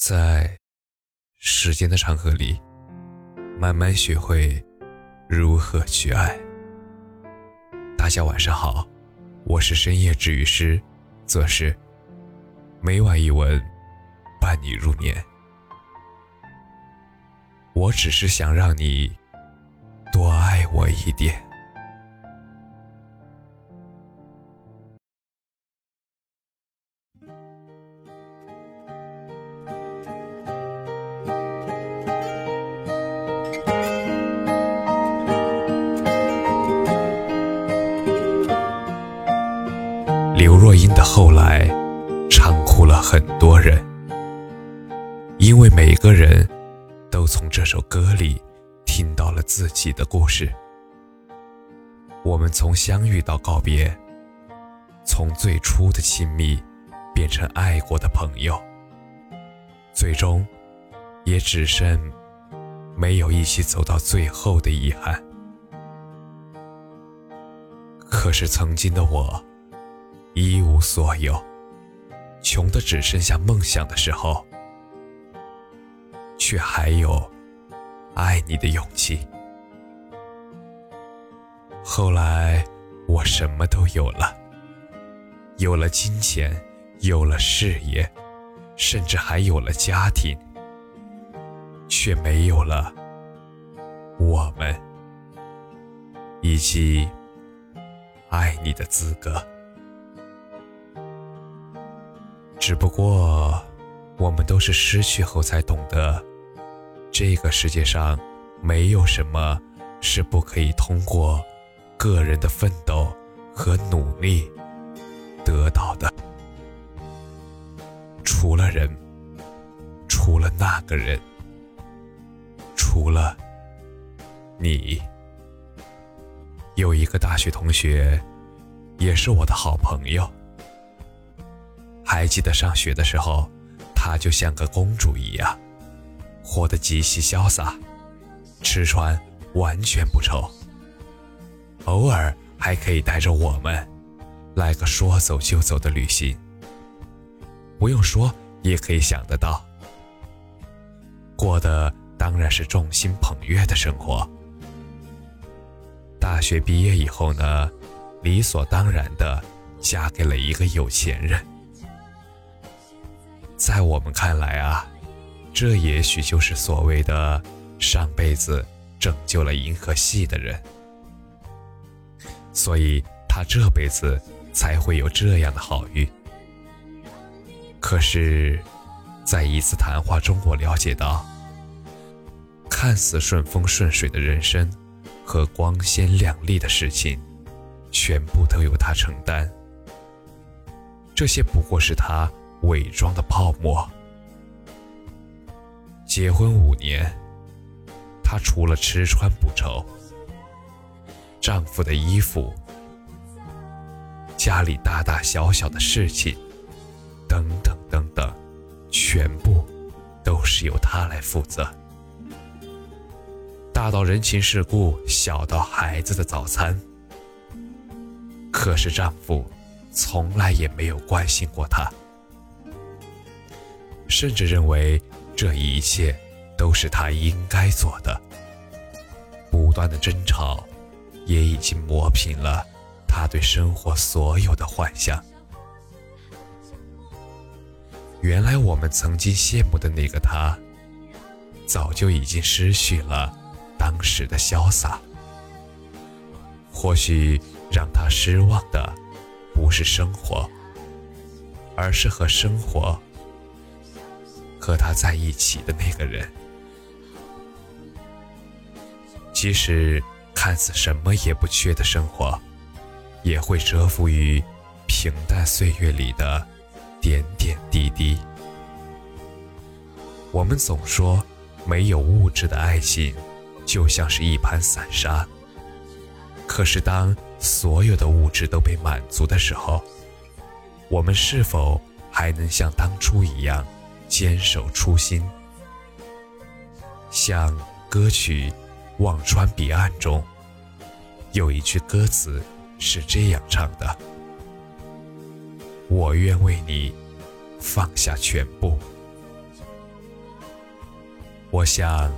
在时间的长河里，慢慢学会如何去爱。大家晚上好，我是深夜治愈师，则是每晚一文伴你入眠。我只是想让你多爱我一点。若英的后来，唱哭了很多人，因为每个人都从这首歌里听到了自己的故事。我们从相遇到告别，从最初的亲密变成爱过的朋友，最终也只剩没有一起走到最后的遗憾。可是曾经的我。一无所有，穷的只剩下梦想的时候，却还有爱你的勇气。后来我什么都有了，有了金钱，有了事业，甚至还有了家庭，却没有了我们以及爱你的资格。只不过，我们都是失去后才懂得，这个世界上没有什么是不可以通过个人的奋斗和努力得到的。除了人，除了那个人，除了你，有一个大学同学，也是我的好朋友。还记得上学的时候，她就像个公主一样，活得极其潇洒，吃穿完全不愁。偶尔还可以带着我们，来个说走就走的旅行。不用说也可以想得到，过的当然是众星捧月的生活。大学毕业以后呢，理所当然的嫁给了一个有钱人。在我们看来啊，这也许就是所谓的上辈子拯救了银河系的人，所以他这辈子才会有这样的好运。可是，在一次谈话中，我了解到，看似顺风顺水的人生和光鲜亮丽的事情，全部都由他承担。这些不过是他。伪装的泡沫。结婚五年，她除了吃穿不愁，丈夫的衣服、家里大大小小的事情，等等等等，全部都是由她来负责。大到人情世故，小到孩子的早餐。可是丈夫从来也没有关心过她。甚至认为这一切都是他应该做的。不断的争吵，也已经磨平了他对生活所有的幻想。原来我们曾经羡慕的那个他，早就已经失去了当时的潇洒。或许让他失望的，不是生活，而是和生活。和他在一起的那个人，即使看似什么也不缺的生活，也会折服于平淡岁月里的点点滴滴。我们总说，没有物质的爱情就像是一盘散沙。可是，当所有的物质都被满足的时候，我们是否还能像当初一样？坚守初心，像歌曲《忘川彼岸》中有一句歌词是这样唱的：“我愿为你放下全部，我想，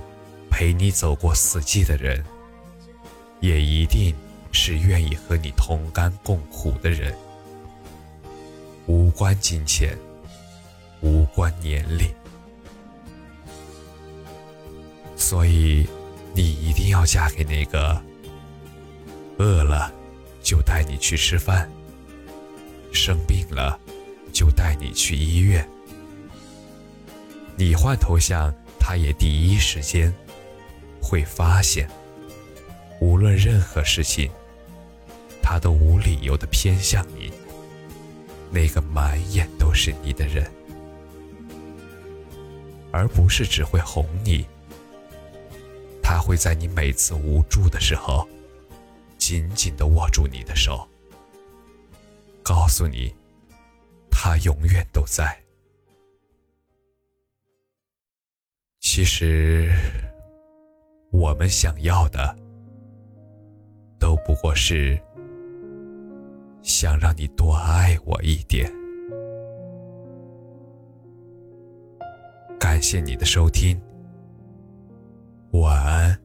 陪你走过四季的人，也一定是愿意和你同甘共苦的人。无关金钱，无关年龄，所以你一定要嫁给那个饿了就带你去吃饭，生病了就带你去医院。你换头像。他也第一时间会发现，无论任何事情，他都无理由的偏向你。那个满眼都是你的人，而不是只会哄你。他会在你每次无助的时候，紧紧的握住你的手，告诉你，他永远都在。其实，我们想要的，都不过是想让你多爱我一点。谢你的收听，晚安。